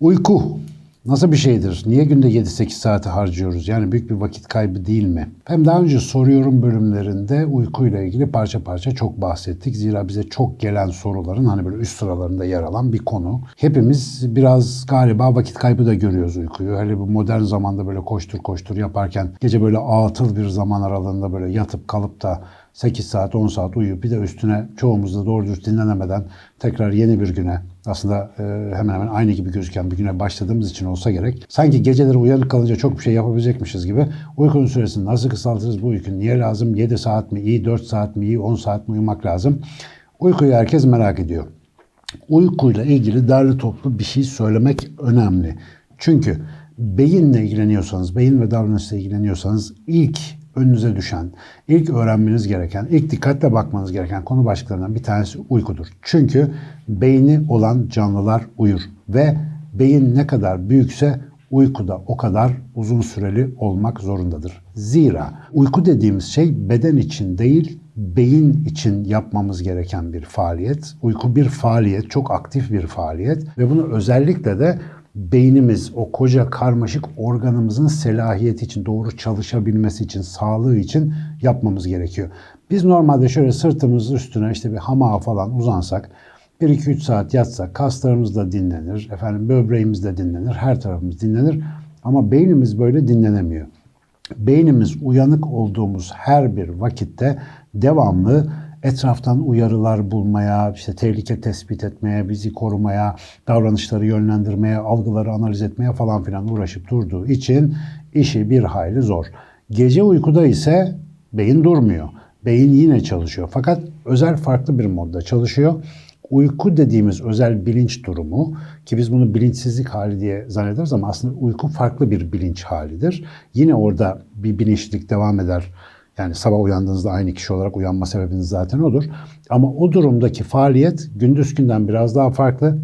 Uyku nasıl bir şeydir? Niye günde 7-8 saati harcıyoruz? Yani büyük bir vakit kaybı değil mi? Hem daha önce soruyorum bölümlerinde uykuyla ilgili parça parça çok bahsettik. Zira bize çok gelen soruların hani böyle üst sıralarında yer alan bir konu. Hepimiz biraz galiba vakit kaybı da görüyoruz uykuyu. Hele bu modern zamanda böyle koştur koştur yaparken gece böyle atıl bir zaman aralığında böyle yatıp kalıp da 8 saat 10 saat uyuyup bir de üstüne çoğumuz da doğru düz dinlenemeden tekrar yeni bir güne aslında e, hemen hemen aynı gibi gözüken bir güne başladığımız için olsa gerek. Sanki geceleri uyanık kalınca çok bir şey yapabilecekmişiz gibi uykunun süresini nasıl kısaltırız bu uyku niye lazım? 7 saat mi iyi, 4 saat mi iyi, 10 saat mi uyumak lazım? Uykuyu herkes merak ediyor. Uykuyla ilgili derli toplu bir şey söylemek önemli. Çünkü beyinle ilgileniyorsanız, beyin ve davranışla ilgileniyorsanız ilk önünüze düşen, ilk öğrenmeniz gereken, ilk dikkatle bakmanız gereken konu başlıklarından bir tanesi uykudur. Çünkü beyni olan canlılar uyur ve beyin ne kadar büyükse uykuda o kadar uzun süreli olmak zorundadır. Zira uyku dediğimiz şey beden için değil, beyin için yapmamız gereken bir faaliyet. Uyku bir faaliyet, çok aktif bir faaliyet ve bunu özellikle de beynimiz, o koca karmaşık organımızın selahiyeti için, doğru çalışabilmesi için, sağlığı için yapmamız gerekiyor. Biz normalde şöyle sırtımız üstüne işte bir hamağa falan uzansak, 1-2-3 saat yatsak kaslarımız da dinlenir, efendim böbreğimiz de dinlenir, her tarafımız dinlenir. Ama beynimiz böyle dinlenemiyor. Beynimiz uyanık olduğumuz her bir vakitte devamlı etraftan uyarılar bulmaya, işte tehlike tespit etmeye, bizi korumaya, davranışları yönlendirmeye, algıları analiz etmeye falan filan uğraşıp durduğu için işi bir hayli zor. Gece uykuda ise beyin durmuyor. Beyin yine çalışıyor. Fakat özel farklı bir modda çalışıyor. Uyku dediğimiz özel bilinç durumu ki biz bunu bilinçsizlik hali diye zannederiz ama aslında uyku farklı bir bilinç halidir. Yine orada bir bilinçlik devam eder. Yani sabah uyandığınızda aynı kişi olarak uyanma sebebiniz zaten odur. Ama o durumdaki faaliyet gündüz günden biraz daha farklı.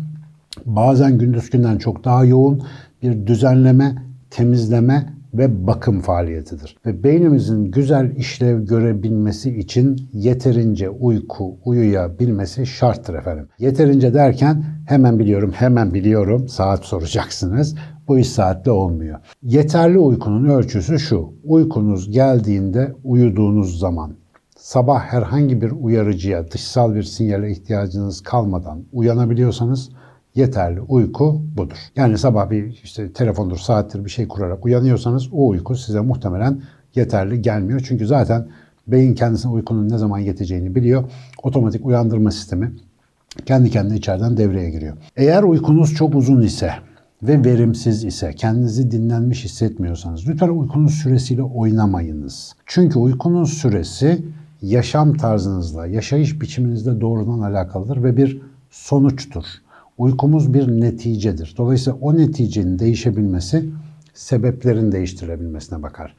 Bazen gündüz günden çok daha yoğun bir düzenleme, temizleme ve bakım faaliyetidir. Ve beynimizin güzel işlev görebilmesi için yeterince uyku uyuyabilmesi şarttır efendim. Yeterince derken hemen biliyorum, hemen biliyorum saat soracaksınız. Bu iş saatte olmuyor. Yeterli uykunun ölçüsü şu. Uykunuz geldiğinde uyuduğunuz zaman sabah herhangi bir uyarıcıya, dışsal bir sinyale ihtiyacınız kalmadan uyanabiliyorsanız yeterli uyku budur. Yani sabah bir işte telefondur, saattir bir şey kurarak uyanıyorsanız o uyku size muhtemelen yeterli gelmiyor. Çünkü zaten beyin kendisine uykunun ne zaman yeteceğini biliyor. Otomatik uyandırma sistemi kendi kendine içeriden devreye giriyor. Eğer uykunuz çok uzun ise ve verimsiz ise, kendinizi dinlenmiş hissetmiyorsanız lütfen uykunun süresiyle oynamayınız. Çünkü uykunun süresi yaşam tarzınızla, yaşayış biçiminizle doğrudan alakalıdır ve bir sonuçtur. Uykumuz bir neticedir. Dolayısıyla o neticenin değişebilmesi sebeplerin değiştirilebilmesine bakar.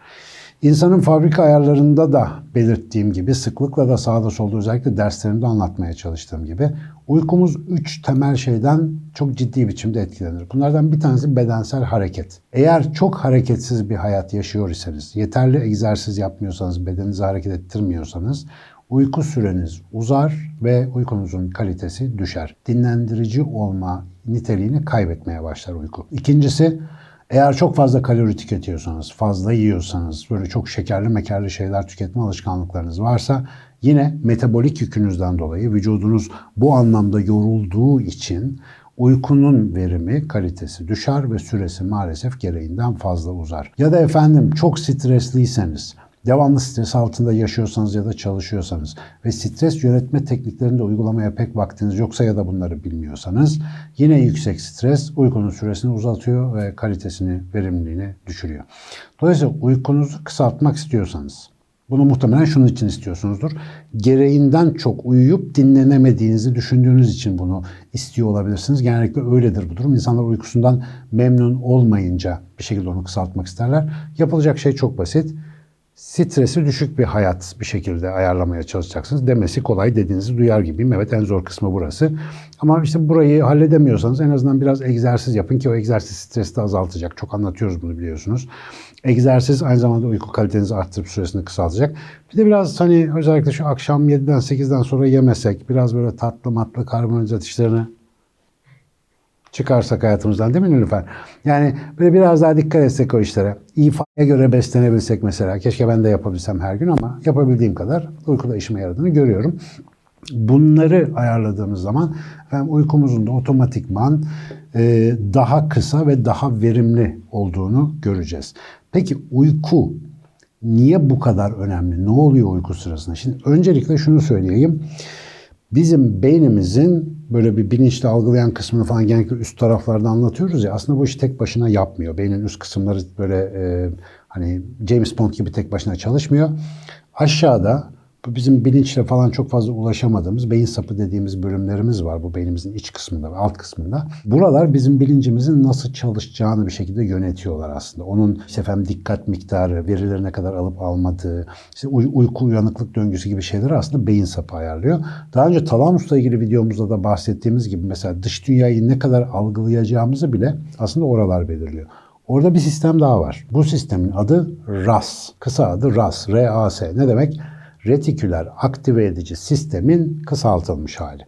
İnsanın fabrika ayarlarında da belirttiğim gibi sıklıkla da sağda solda özellikle derslerimde anlatmaya çalıştığım gibi uykumuz üç temel şeyden çok ciddi biçimde etkilenir. Bunlardan bir tanesi bedensel hareket. Eğer çok hareketsiz bir hayat yaşıyor iseniz, yeterli egzersiz yapmıyorsanız, bedeninizi hareket ettirmiyorsanız uyku süreniz uzar ve uykunuzun kalitesi düşer. Dinlendirici olma niteliğini kaybetmeye başlar uyku. İkincisi eğer çok fazla kalori tüketiyorsanız, fazla yiyorsanız, böyle çok şekerli mekerli şeyler tüketme alışkanlıklarınız varsa yine metabolik yükünüzden dolayı vücudunuz bu anlamda yorulduğu için uykunun verimi, kalitesi düşer ve süresi maalesef gereğinden fazla uzar. Ya da efendim çok stresliyseniz, devamlı stres altında yaşıyorsanız ya da çalışıyorsanız ve stres yönetme tekniklerini de uygulamaya pek vaktiniz yoksa ya da bunları bilmiyorsanız yine yüksek stres uykunun süresini uzatıyor ve kalitesini, verimliliğini düşürüyor. Dolayısıyla uykunuzu kısaltmak istiyorsanız bunu muhtemelen şunun için istiyorsunuzdur. Gereğinden çok uyuyup dinlenemediğinizi düşündüğünüz için bunu istiyor olabilirsiniz. Genellikle öyledir bu durum. İnsanlar uykusundan memnun olmayınca bir şekilde onu kısaltmak isterler. Yapılacak şey çok basit stresi düşük bir hayat bir şekilde ayarlamaya çalışacaksınız. Demesi kolay dediğinizi duyar gibiyim. Evet en zor kısmı burası. Ama işte burayı halledemiyorsanız en azından biraz egzersiz yapın ki o egzersiz stresi de azaltacak. Çok anlatıyoruz bunu biliyorsunuz. Egzersiz aynı zamanda uyku kalitenizi arttırıp süresini kısaltacak. Bir de biraz hani özellikle şu akşam 7'den 8'den sonra yemesek, biraz böyle tatlı matlı karbonhidrat işlerini çıkarsak hayatımızdan değil mi Nilüfer? Yani böyle biraz daha dikkat etsek o işlere. İfaya göre beslenebilsek mesela. Keşke ben de yapabilsem her gün ama yapabildiğim kadar uykuda işime yaradığını görüyorum. Bunları ayarladığımız zaman efendim, uykumuzun da otomatikman e, daha kısa ve daha verimli olduğunu göreceğiz. Peki uyku niye bu kadar önemli? Ne oluyor uyku sırasında? Şimdi öncelikle şunu söyleyeyim. Bizim beynimizin böyle bir bilinçli algılayan kısmını falan genellikle üst taraflarda anlatıyoruz ya aslında bu işi tek başına yapmıyor. Beynin üst kısımları böyle e, hani James Bond gibi tek başına çalışmıyor. Aşağıda bu bizim bilinçle falan çok fazla ulaşamadığımız beyin sapı dediğimiz bölümlerimiz var bu beynimizin iç kısmında ve alt kısmında. Buralar bizim bilincimizin nasıl çalışacağını bir şekilde yönetiyorlar aslında. Onun işte efendim dikkat miktarı, verileri ne kadar alıp almadığı, işte uy- uyku uyanıklık döngüsü gibi şeyleri aslında beyin sapı ayarlıyor. Daha önce talamusla ilgili videomuzda da bahsettiğimiz gibi mesela dış dünyayı ne kadar algılayacağımızı bile aslında oralar belirliyor. Orada bir sistem daha var. Bu sistemin adı RAS. Kısa adı RAS. R-A-S. Ne demek? Retiküler aktive edici sistemin kısaltılmış hali.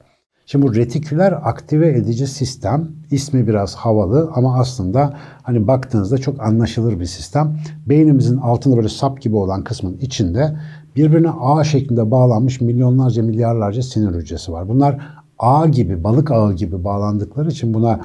Şimdi bu retiküler aktive edici sistem ismi biraz havalı ama aslında hani baktığınızda çok anlaşılır bir sistem. Beynimizin altında böyle sap gibi olan kısmın içinde birbirine ağ şeklinde bağlanmış milyonlarca milyarlarca sinir hücresi var. Bunlar ağ gibi, balık ağı gibi bağlandıkları için buna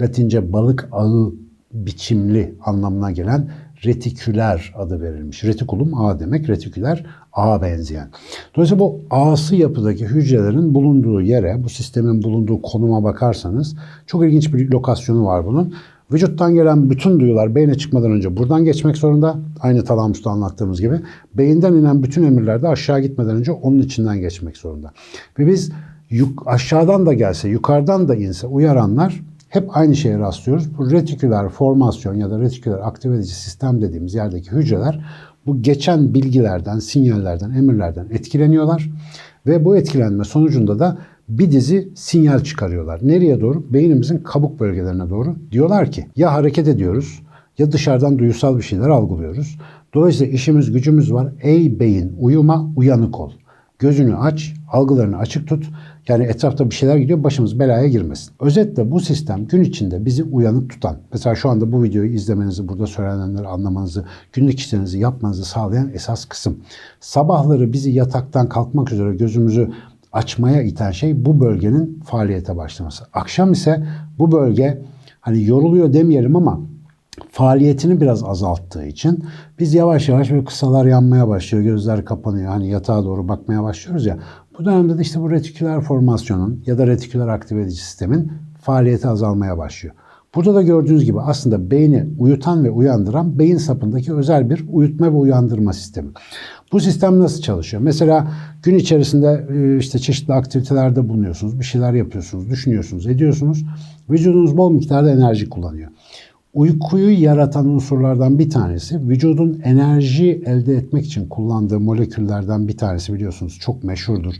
Latince balık ağı biçimli anlamına gelen retiküler adı verilmiş. Retikulum ağ demek, retiküler ağa benzeyen. Dolayısıyla bu ağsı yapıdaki hücrelerin bulunduğu yere, bu sistemin bulunduğu konuma bakarsanız çok ilginç bir lokasyonu var bunun. Vücuttan gelen bütün duyular beyne çıkmadan önce buradan geçmek zorunda. Aynı talamusta anlattığımız gibi. Beyinden inen bütün emirler de aşağı gitmeden önce onun içinden geçmek zorunda. Ve biz aşağıdan da gelse, yukarıdan da inse uyaranlar hep aynı şeye rastlıyoruz. Bu retiküler formasyon ya da retiküler aktive edici sistem dediğimiz yerdeki hücreler bu geçen bilgilerden, sinyallerden, emirlerden etkileniyorlar ve bu etkilenme sonucunda da bir dizi sinyal çıkarıyorlar. Nereye doğru? Beynimizin kabuk bölgelerine doğru. Diyorlar ki ya hareket ediyoruz ya dışarıdan duyusal bir şeyler algılıyoruz. Dolayısıyla işimiz gücümüz var. Ey beyin uyuma uyanık ol. Gözünü aç, algılarını açık tut. Yani etrafta bir şeyler gidiyor, başımız belaya girmesin. Özetle bu sistem gün içinde bizi uyanık tutan, mesela şu anda bu videoyu izlemenizi, burada söylenenleri anlamanızı, günlük işlerinizi yapmanızı sağlayan esas kısım. Sabahları bizi yataktan kalkmak üzere gözümüzü açmaya iten şey bu bölgenin faaliyete başlaması. Akşam ise bu bölge hani yoruluyor demeyelim ama faaliyetini biraz azalttığı için biz yavaş yavaş böyle kısalar yanmaya başlıyor, gözler kapanıyor. Hani yatağa doğru bakmaya başlıyoruz ya. Bu dönemde de işte bu retiküler formasyonun ya da retiküler aktive edici sistemin faaliyeti azalmaya başlıyor. Burada da gördüğünüz gibi aslında beyni uyutan ve uyandıran beyin sapındaki özel bir uyutma ve uyandırma sistemi. Bu sistem nasıl çalışıyor? Mesela gün içerisinde işte çeşitli aktivitelerde bulunuyorsunuz, bir şeyler yapıyorsunuz, düşünüyorsunuz, ediyorsunuz. Vücudunuz bol miktarda enerji kullanıyor. Uykuyu yaratan unsurlardan bir tanesi vücudun enerji elde etmek için kullandığı moleküllerden bir tanesi biliyorsunuz çok meşhurdur.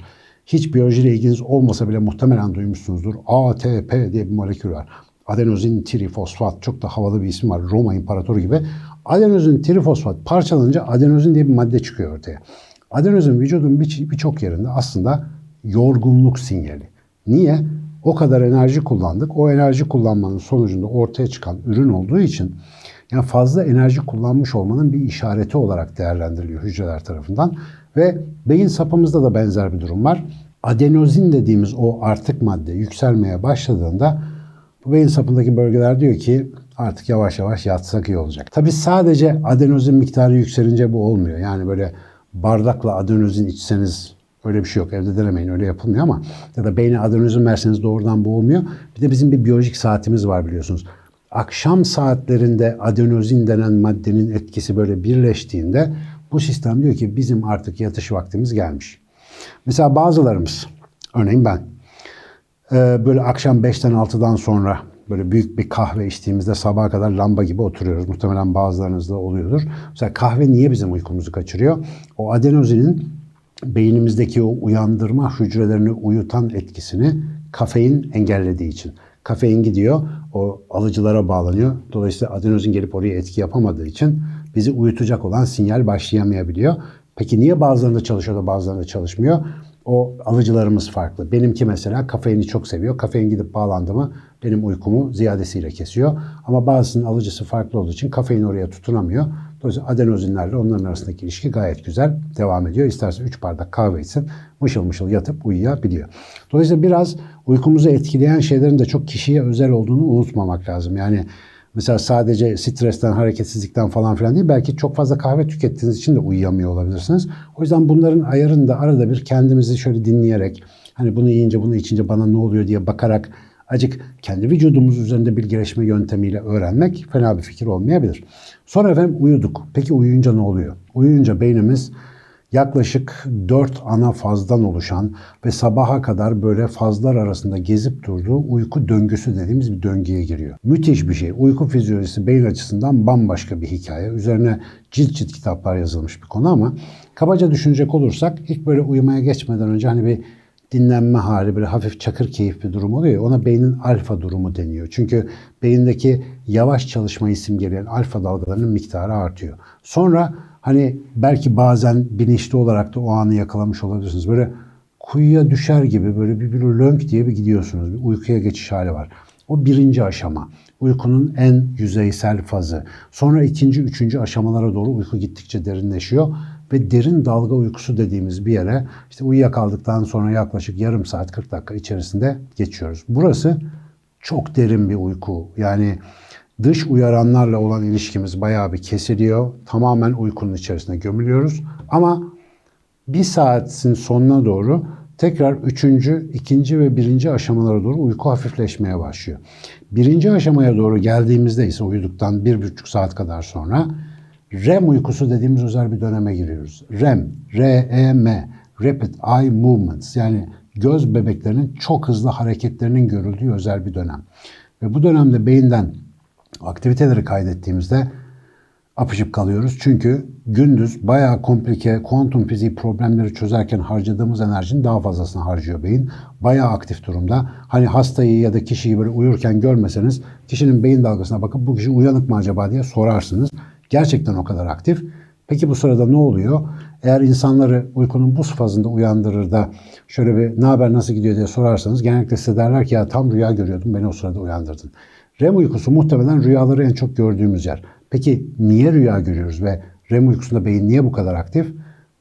Hiç biyolojiyle ilginiz olmasa bile muhtemelen duymuşsunuzdur. ATP diye bir molekül var. Adenozin trifosfat çok da havalı bir isim var. Roma İmparatoru gibi. Adenozin trifosfat parçalanınca adenozin diye bir madde çıkıyor ortaya. Adenozin vücudun birçok yerinde aslında yorgunluk sinyali. Niye? O kadar enerji kullandık. O enerji kullanmanın sonucunda ortaya çıkan ürün olduğu için yani fazla enerji kullanmış olmanın bir işareti olarak değerlendiriliyor hücreler tarafından. Ve beyin sapımızda da benzer bir durum var. Adenozin dediğimiz o artık madde yükselmeye başladığında bu beyin sapındaki bölgeler diyor ki artık yavaş yavaş yatsak iyi olacak. Tabi sadece adenozin miktarı yükselince bu olmuyor. Yani böyle bardakla adenozin içseniz Öyle bir şey yok. Evde denemeyin. Öyle yapılmıyor ama ya da beyne adenozin verseniz doğrudan bu olmuyor. Bir de bizim bir biyolojik saatimiz var biliyorsunuz. Akşam saatlerinde adenozin denen maddenin etkisi böyle birleştiğinde bu sistem diyor ki bizim artık yatış vaktimiz gelmiş. Mesela bazılarımız, örneğin ben, böyle akşam 5'ten 6'dan sonra Böyle büyük bir kahve içtiğimizde sabaha kadar lamba gibi oturuyoruz. Muhtemelen bazılarınızda oluyordur. Mesela kahve niye bizim uykumuzu kaçırıyor? O adenozinin beynimizdeki o uyandırma hücrelerini uyutan etkisini kafein engellediği için. Kafein gidiyor, o alıcılara bağlanıyor. Dolayısıyla adenozin gelip oraya etki yapamadığı için bizi uyutacak olan sinyal başlayamayabiliyor. Peki niye bazılarında çalışıyor da bazılarında çalışmıyor? O alıcılarımız farklı. Benimki mesela kafeini çok seviyor. Kafein gidip bağlandı mı benim uykumu ziyadesiyle kesiyor. Ama bazısının alıcısı farklı olduğu için kafein oraya tutunamıyor. Dolayısıyla adenozinlerle onların arasındaki ilişki gayet güzel devam ediyor. İsterse 3 bardak kahve içsin mışıl mışıl yatıp uyuyabiliyor. Dolayısıyla biraz uykumuzu etkileyen şeylerin de çok kişiye özel olduğunu unutmamak lazım. Yani Mesela sadece stresten, hareketsizlikten falan filan değil. Belki çok fazla kahve tükettiğiniz için de uyuyamıyor olabilirsiniz. O yüzden bunların ayarını da arada bir kendimizi şöyle dinleyerek hani bunu yiyince bunu içince bana ne oluyor diye bakarak acık kendi vücudumuz üzerinde bilgileşme yöntemiyle öğrenmek fena bir fikir olmayabilir. Sonra efendim uyuduk. Peki uyuyunca ne oluyor? Uyuyunca beynimiz yaklaşık 4 ana fazdan oluşan ve sabaha kadar böyle fazlar arasında gezip durduğu uyku döngüsü dediğimiz bir döngüye giriyor. Müthiş bir şey. Uyku fizyolojisi beyin açısından bambaşka bir hikaye. Üzerine cilt cilt kitaplar yazılmış bir konu ama kabaca düşünecek olursak ilk böyle uyumaya geçmeden önce hani bir dinlenme hali böyle hafif çakır keyif bir durum oluyor ya ona beynin alfa durumu deniyor. Çünkü beyindeki yavaş çalışmayı simgeleyen alfa dalgalarının miktarı artıyor. Sonra Hani belki bazen bilinçli olarak da o anı yakalamış olabilirsiniz. Böyle kuyuya düşer gibi böyle bir, bir lönk diye bir gidiyorsunuz. Bir uykuya geçiş hali var. O birinci aşama. Uykunun en yüzeysel fazı. Sonra ikinci, üçüncü aşamalara doğru uyku gittikçe derinleşiyor. Ve derin dalga uykusu dediğimiz bir yere işte uyuyakaldıktan sonra yaklaşık yarım saat 40 dakika içerisinde geçiyoruz. Burası çok derin bir uyku. Yani Dış uyaranlarla olan ilişkimiz bayağı bir kesiliyor. Tamamen uykunun içerisine gömülüyoruz. Ama bir saatin sonuna doğru tekrar üçüncü, ikinci ve birinci aşamalara doğru uyku hafifleşmeye başlıyor. Birinci aşamaya doğru geldiğimizde ise uyuduktan bir buçuk saat kadar sonra REM uykusu dediğimiz özel bir döneme giriyoruz. REM, R-E-M, Rapid Eye Movements yani göz bebeklerinin çok hızlı hareketlerinin görüldüğü özel bir dönem. Ve bu dönemde beyinden aktiviteleri kaydettiğimizde apışıp kalıyoruz. Çünkü gündüz bayağı komplike kuantum fiziği problemleri çözerken harcadığımız enerjinin daha fazlasını harcıyor beyin. Bayağı aktif durumda. Hani hastayı ya da kişiyi böyle uyurken görmeseniz kişinin beyin dalgasına bakıp bu kişi uyanık mı acaba diye sorarsınız. Gerçekten o kadar aktif. Peki bu sırada ne oluyor? Eğer insanları uykunun bu fazında uyandırır da şöyle bir ne haber nasıl gidiyor diye sorarsanız genellikle size derler ki ya tam rüya görüyordum beni o sırada uyandırdın. REM uykusu muhtemelen rüyaları en çok gördüğümüz yer. Peki niye rüya görüyoruz ve REM uykusunda beyin niye bu kadar aktif?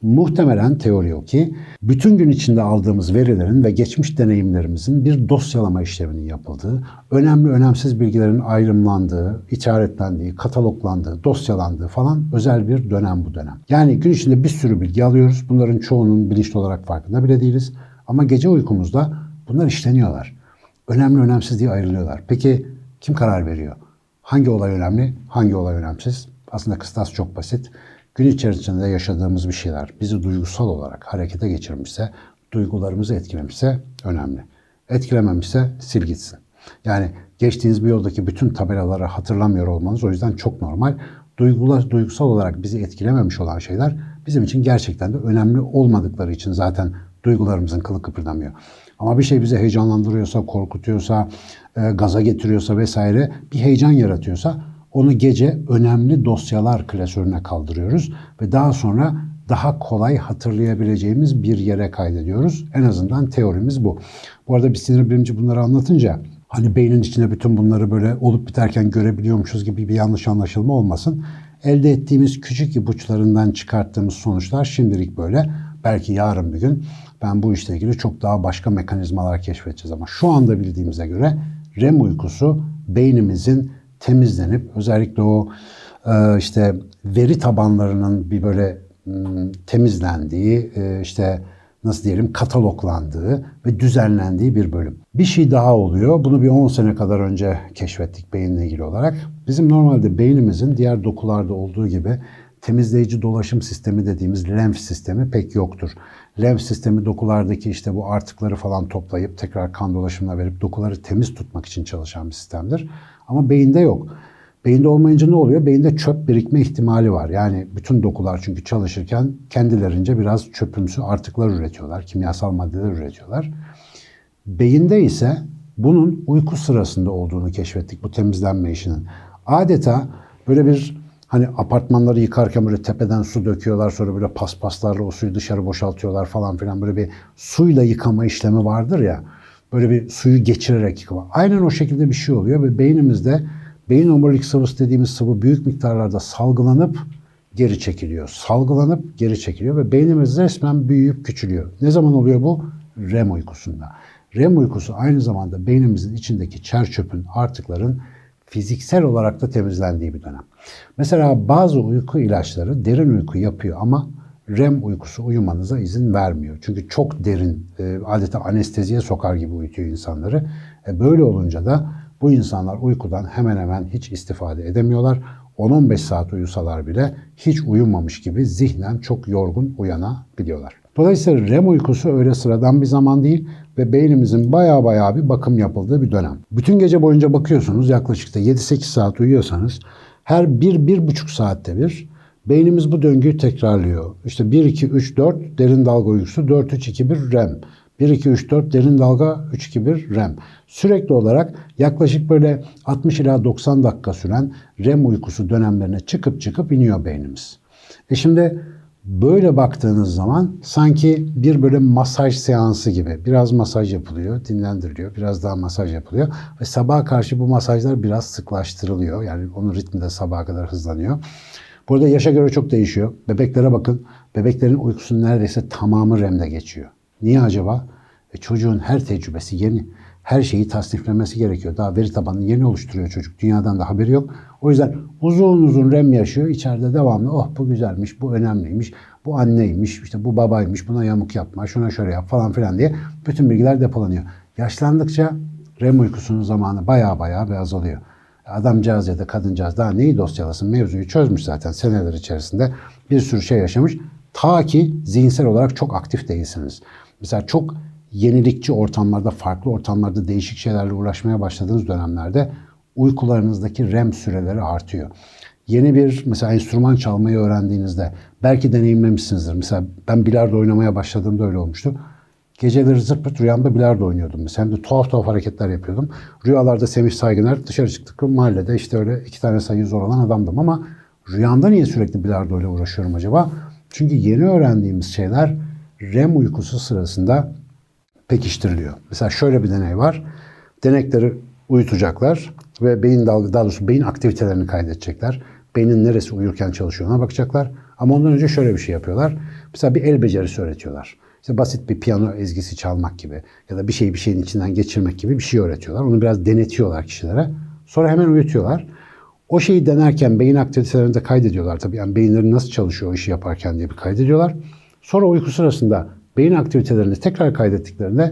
Muhtemelen teori o ki bütün gün içinde aldığımız verilerin ve geçmiş deneyimlerimizin bir dosyalama işleminin yapıldığı, önemli önemsiz bilgilerin ayrımlandığı, işaretlendiği, kataloglandığı, dosyalandığı falan özel bir dönem bu dönem. Yani gün içinde bir sürü bilgi alıyoruz. Bunların çoğunun bilinçli olarak farkında bile değiliz. Ama gece uykumuzda bunlar işleniyorlar. Önemli önemsiz diye ayrılıyorlar. Peki kim karar veriyor? Hangi olay önemli, hangi olay önemsiz? Aslında kıstas çok basit. Gün içerisinde yaşadığımız bir şeyler bizi duygusal olarak harekete geçirmişse, duygularımızı etkilemişse önemli. Etkilememişse sil gitsin. Yani geçtiğiniz bir yoldaki bütün tabelaları hatırlamıyor olmanız o yüzden çok normal. Duygular, duygusal olarak bizi etkilememiş olan şeyler bizim için gerçekten de önemli olmadıkları için zaten duygularımızın kılı kıpırdamıyor. Ama bir şey bizi heyecanlandırıyorsa, korkutuyorsa, e, gaza getiriyorsa vesaire bir heyecan yaratıyorsa onu gece önemli dosyalar klasörüne kaldırıyoruz ve daha sonra daha kolay hatırlayabileceğimiz bir yere kaydediyoruz. En azından teorimiz bu. Bu arada bir sinir bilimci bunları anlatınca hani beynin içinde bütün bunları böyle olup biterken görebiliyormuşuz gibi bir yanlış anlaşılma olmasın. Elde ettiğimiz küçük ipuçlarından çıkarttığımız sonuçlar şimdilik böyle. Belki yarın bir gün ben bu işle ilgili çok daha başka mekanizmalar keşfedeceğiz ama şu anda bildiğimize göre REM uykusu beynimizin temizlenip özellikle o e, işte veri tabanlarının bir böyle temizlendiği e, işte nasıl diyelim kataloglandığı ve düzenlendiği bir bölüm. Bir şey daha oluyor. Bunu bir 10 sene kadar önce keşfettik beyinle ilgili olarak. Bizim normalde beynimizin diğer dokularda olduğu gibi temizleyici dolaşım sistemi dediğimiz lenf sistemi pek yoktur. lenf sistemi dokulardaki işte bu artıkları falan toplayıp tekrar kan dolaşımına verip dokuları temiz tutmak için çalışan bir sistemdir. Ama beyinde yok. Beyinde olmayınca ne oluyor? Beyinde çöp birikme ihtimali var. Yani bütün dokular çünkü çalışırken kendilerince biraz çöpümsü artıklar üretiyorlar. Kimyasal maddeler üretiyorlar. Beyinde ise bunun uyku sırasında olduğunu keşfettik bu temizlenme işinin. Adeta böyle bir hani apartmanları yıkarken böyle tepeden su döküyorlar sonra böyle paspaslarla o suyu dışarı boşaltıyorlar falan filan böyle bir suyla yıkama işlemi vardır ya. Böyle bir suyu geçirerek yıkama. Aynen o şekilde bir şey oluyor ve beynimizde beyin omurilik sıvısı dediğimiz sıvı büyük miktarlarda salgılanıp geri çekiliyor. Salgılanıp geri çekiliyor ve beynimiz resmen büyüyüp küçülüyor. Ne zaman oluyor bu? REM uykusunda. REM uykusu aynı zamanda beynimizin içindeki çer çöpün, artıkların fiziksel olarak da temizlendiği bir dönem. Mesela bazı uyku ilaçları derin uyku yapıyor ama REM uykusu uyumanıza izin vermiyor. Çünkü çok derin, e, adeta anesteziye sokar gibi uyutuyor insanları. E, böyle olunca da bu insanlar uykudan hemen hemen hiç istifade edemiyorlar. 10-15 saat uyusalar bile hiç uyumamış gibi zihnen çok yorgun uyanabiliyorlar. Dolayısıyla REM uykusu öyle sıradan bir zaman değil ve beynimizin baya baya bir bakım yapıldığı bir dönem. Bütün gece boyunca bakıyorsunuz yaklaşık da 7-8 saat uyuyorsanız her 1-1,5 saatte bir beynimiz bu döngüyü tekrarlıyor. İşte 1-2-3-4 derin dalga uykusu, 4-3-2-1 REM. 1, 2, 3, 4 derin dalga, 3, 2, 1 REM. Sürekli olarak yaklaşık böyle 60 ila 90 dakika süren REM uykusu dönemlerine çıkıp çıkıp iniyor beynimiz. E şimdi böyle baktığınız zaman sanki bir böyle masaj seansı gibi. Biraz masaj yapılıyor, dinlendiriliyor, biraz daha masaj yapılıyor. Ve sabaha karşı bu masajlar biraz sıklaştırılıyor. Yani onun ritmi de sabaha kadar hızlanıyor. Burada yaşa göre çok değişiyor. Bebeklere bakın. Bebeklerin uykusunun neredeyse tamamı REM'de geçiyor. Niye acaba? E çocuğun her tecrübesi yeni. Her şeyi tasniflemesi gerekiyor. Daha veri tabanını yeni oluşturuyor çocuk. Dünyadan da haberi yok. O yüzden uzun uzun REM yaşıyor. İçeride devamlı oh bu güzelmiş, bu önemliymiş, bu anneymiş, işte bu babaymış, buna yamuk yapma, şuna şöyle yap falan filan diye bütün bilgiler depolanıyor. Yaşlandıkça REM uykusunun zamanı baya baya azalıyor. Adamcağız ya da kadıncağız daha neyi dosyalasın mevzuyu çözmüş zaten seneler içerisinde bir sürü şey yaşamış. Ta ki zihinsel olarak çok aktif değilsiniz. Mesela çok yenilikçi ortamlarda, farklı ortamlarda değişik şeylerle uğraşmaya başladığınız dönemlerde uykularınızdaki REM süreleri artıyor. Yeni bir mesela enstrüman çalmayı öğrendiğinizde belki deneyimlemişsinizdir. Mesela ben bilardo oynamaya başladığımda öyle olmuştu. Geceleri zırt rüyamda bilardo oynuyordum. Mesela hem de tuhaf tuhaf hareketler yapıyordum. Rüyalarda Semih Saygıner dışarı çıktık mahallede işte öyle iki tane sayı zor olan adamdım ama rüyamda niye sürekli bilardo ile uğraşıyorum acaba? Çünkü yeni öğrendiğimiz şeyler REM uykusu sırasında pekiştiriliyor. Mesela şöyle bir deney var. Denekleri uyutacaklar ve beyin dalga, daha doğrusu beyin aktivitelerini kaydedecekler. Beynin neresi uyurken çalışıyor ona bakacaklar. Ama ondan önce şöyle bir şey yapıyorlar. Mesela bir el becerisi öğretiyorlar. İşte basit bir piyano ezgisi çalmak gibi ya da bir şeyi bir şeyin içinden geçirmek gibi bir şey öğretiyorlar. Onu biraz denetiyorlar kişilere. Sonra hemen uyutuyorlar. O şeyi denerken beyin aktivitelerini de kaydediyorlar tabii. Yani beyinleri nasıl çalışıyor o işi yaparken diye bir kaydediyorlar. Sonra uyku sırasında beyin aktivitelerini tekrar kaydettiklerinde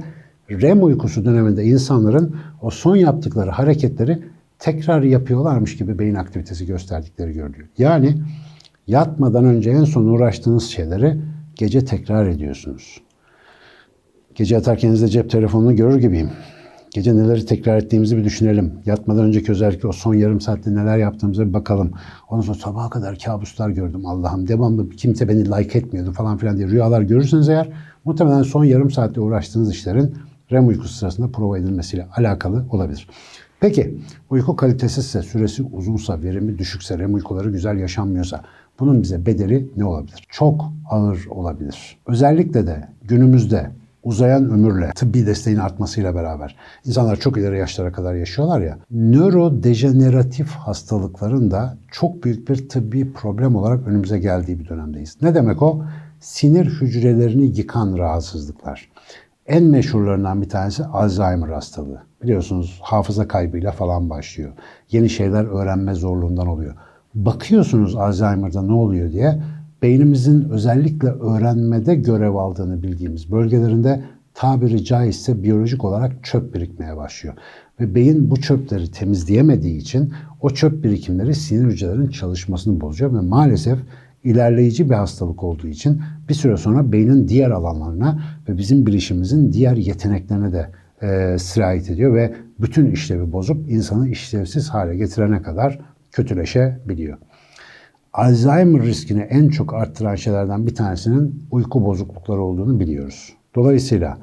REM uykusu döneminde insanların o son yaptıkları hareketleri tekrar yapıyorlarmış gibi beyin aktivitesi gösterdikleri görülüyor. Yani yatmadan önce en son uğraştığınız şeyleri gece tekrar ediyorsunuz. Gece yatarken elinizde cep telefonunu görür gibiyim. Gece neleri tekrar ettiğimizi bir düşünelim. Yatmadan önceki özellikle o son yarım saatte neler yaptığımıza bir bakalım. Ondan sonra sabaha kadar kabuslar gördüm Allah'ım. Devamlı kimse beni like etmiyordu falan filan diye rüyalar görürseniz eğer muhtemelen son yarım saatte uğraştığınız işlerin REM uykusu sırasında prova edilmesiyle alakalı olabilir. Peki uyku kalitesizse, süresi uzunsa, verimi düşükse, REM uykuları güzel yaşanmıyorsa bunun bize bedeli ne olabilir? Çok ağır olabilir. Özellikle de günümüzde uzayan ömürle, tıbbi desteğin artmasıyla beraber insanlar çok ileri yaşlara kadar yaşıyorlar ya. Nörodejeneratif hastalıkların da çok büyük bir tıbbi problem olarak önümüze geldiği bir dönemdeyiz. Ne demek o? Sinir hücrelerini yıkan rahatsızlıklar. En meşhurlarından bir tanesi Alzheimer hastalığı. Biliyorsunuz hafıza kaybıyla falan başlıyor. Yeni şeyler öğrenme zorluğundan oluyor. Bakıyorsunuz Alzheimer'da ne oluyor diye beynimizin özellikle öğrenmede görev aldığını bildiğimiz bölgelerinde tabiri caizse biyolojik olarak çöp birikmeye başlıyor. Ve beyin bu çöpleri temizleyemediği için o çöp birikimleri sinir hücrelerinin çalışmasını bozuyor ve maalesef ilerleyici bir hastalık olduğu için bir süre sonra beynin diğer alanlarına ve bizim bilişimimizin diğer yeteneklerine de e, sirayet ediyor ve bütün işlevi bozup insanı işlevsiz hale getirene kadar kötüleşebiliyor. Alzheimer riskini en çok arttıran şeylerden bir tanesinin uyku bozuklukları olduğunu biliyoruz. Dolayısıyla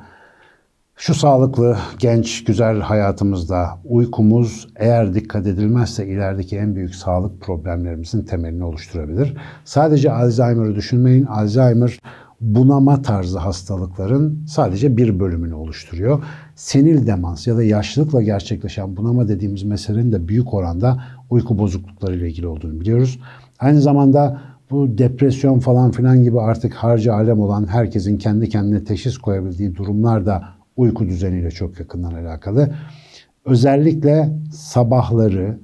şu sağlıklı, genç, güzel hayatımızda uykumuz eğer dikkat edilmezse ilerideki en büyük sağlık problemlerimizin temelini oluşturabilir. Sadece Alzheimer'ı düşünmeyin. Alzheimer bunama tarzı hastalıkların sadece bir bölümünü oluşturuyor. Senil demans ya da yaşlılıkla gerçekleşen bunama dediğimiz meselenin de büyük oranda uyku bozuklukları ile ilgili olduğunu biliyoruz. Aynı zamanda bu depresyon falan filan gibi artık harcı alem olan herkesin kendi kendine teşhis koyabildiği durumlar da uyku düzeniyle çok yakından alakalı. Özellikle sabahları,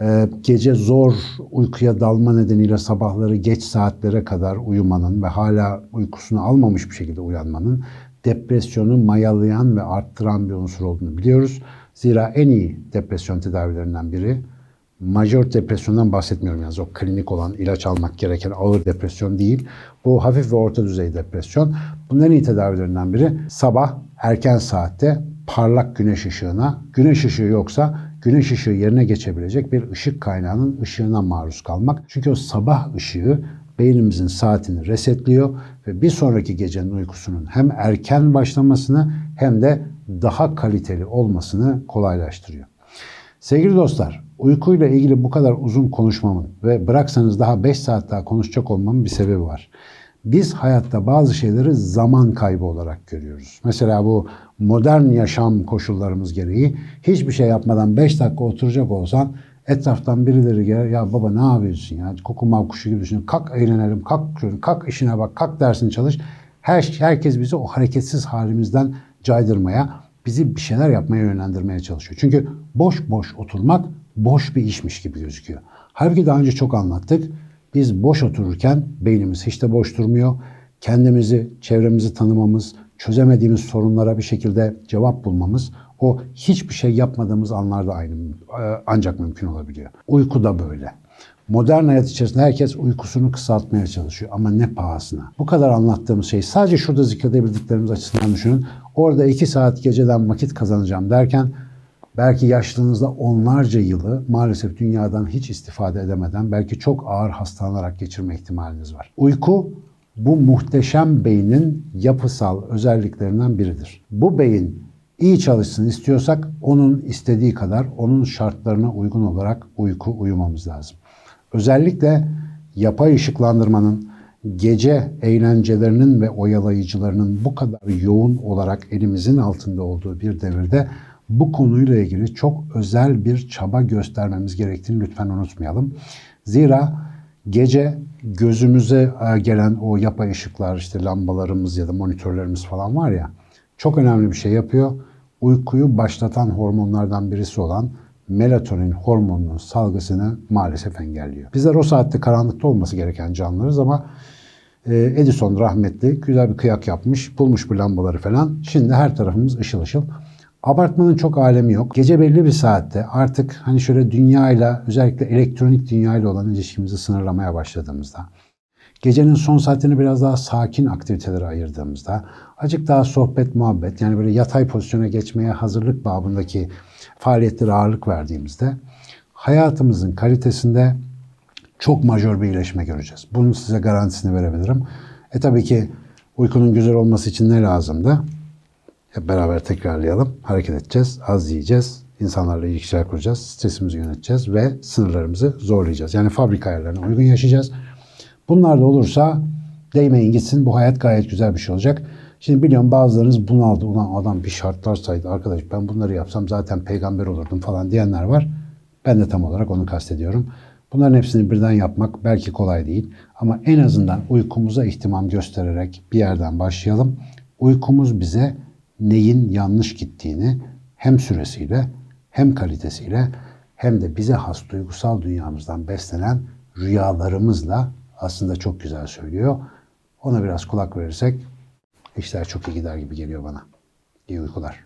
e, gece zor uykuya dalma nedeniyle sabahları geç saatlere kadar uyumanın ve hala uykusunu almamış bir şekilde uyanmanın depresyonu mayalayan ve arttıran bir unsur olduğunu biliyoruz. Zira en iyi depresyon tedavilerinden biri majör depresyondan bahsetmiyorum yalnız. O klinik olan ilaç almak gereken ağır depresyon değil. Bu hafif ve orta düzey depresyon. Bunların iyi tedavilerinden biri sabah erken saatte parlak güneş ışığına, güneş ışığı yoksa güneş ışığı yerine geçebilecek bir ışık kaynağının ışığına maruz kalmak. Çünkü o sabah ışığı beynimizin saatini resetliyor ve bir sonraki gecenin uykusunun hem erken başlamasını hem de daha kaliteli olmasını kolaylaştırıyor. Sevgili dostlar, uykuyla ilgili bu kadar uzun konuşmamın ve bıraksanız daha 5 saat daha konuşacak olmamın bir sebebi var. Biz hayatta bazı şeyleri zaman kaybı olarak görüyoruz. Mesela bu modern yaşam koşullarımız gereği hiçbir şey yapmadan 5 dakika oturacak olsan etraftan birileri gelir ya baba ne yapıyorsun ya koku kuşu gibi düşünüyorsun. Kalk eğlenelim, kalk, kalk işine bak, kalk dersini çalış. Her, herkes bizi o hareketsiz halimizden caydırmaya, bizi bir şeyler yapmaya yönlendirmeye çalışıyor. Çünkü boş boş oturmak boş bir işmiş gibi gözüküyor. Halbuki daha önce çok anlattık. Biz boş otururken beynimiz hiç de boş durmuyor. Kendimizi, çevremizi tanımamız, çözemediğimiz sorunlara bir şekilde cevap bulmamız o hiçbir şey yapmadığımız anlarda aynı e, ancak mümkün olabiliyor. Uyku da böyle. Modern hayat içerisinde herkes uykusunu kısaltmaya çalışıyor ama ne pahasına. Bu kadar anlattığımız şey sadece şurada zikredebildiklerimiz açısından düşünün. Orada iki saat geceden vakit kazanacağım derken belki yaşlılığınızda onlarca yılı maalesef dünyadan hiç istifade edemeden belki çok ağır hastalanarak geçirme ihtimaliniz var. Uyku bu muhteşem beynin yapısal özelliklerinden biridir. Bu beyin iyi çalışsın istiyorsak onun istediği kadar onun şartlarına uygun olarak uyku uyumamız lazım. Özellikle yapay ışıklandırmanın gece eğlencelerinin ve oyalayıcılarının bu kadar yoğun olarak elimizin altında olduğu bir devirde bu konuyla ilgili çok özel bir çaba göstermemiz gerektiğini lütfen unutmayalım. Zira gece gözümüze e, gelen o yapay ışıklar işte lambalarımız ya da monitörlerimiz falan var ya çok önemli bir şey yapıyor. Uykuyu başlatan hormonlardan birisi olan melatonin hormonunun salgısını maalesef engelliyor. Bizler o saatte karanlıkta olması gereken canlılarız ama e, Edison rahmetli güzel bir kıyak yapmış, bulmuş bu lambaları falan. Şimdi her tarafımız ışıl ışıl. Abartmanın çok alemi yok. Gece belli bir saatte artık hani şöyle dünyayla özellikle elektronik dünyayla olan ilişkimizi sınırlamaya başladığımızda gecenin son saatini biraz daha sakin aktivitelere ayırdığımızda acık daha sohbet muhabbet yani böyle yatay pozisyona geçmeye hazırlık babındaki faaliyetlere ağırlık verdiğimizde hayatımızın kalitesinde çok majör bir iyileşme göreceğiz. Bunun size garantisini verebilirim. E tabii ki uykunun güzel olması için ne lazımdı? Hep beraber tekrarlayalım. Hareket edeceğiz, az yiyeceğiz, insanlarla ilişkiler kuracağız, stresimizi yöneteceğiz ve sınırlarımızı zorlayacağız. Yani fabrika ayarlarına uygun yaşayacağız. Bunlar da olursa değmeyin gitsin bu hayat gayet güzel bir şey olacak. Şimdi biliyorum bazılarınız bunaldı. Ulan adam bir şartlar saydı. Arkadaş ben bunları yapsam zaten peygamber olurdum falan diyenler var. Ben de tam olarak onu kastediyorum. Bunların hepsini birden yapmak belki kolay değil. Ama en azından uykumuza ihtimam göstererek bir yerden başlayalım. Uykumuz bize neyin yanlış gittiğini hem süresiyle hem kalitesiyle hem de bize has duygusal dünyamızdan beslenen rüyalarımızla aslında çok güzel söylüyor. Ona biraz kulak verirsek işler çok iyi gider gibi geliyor bana. İyi uykular.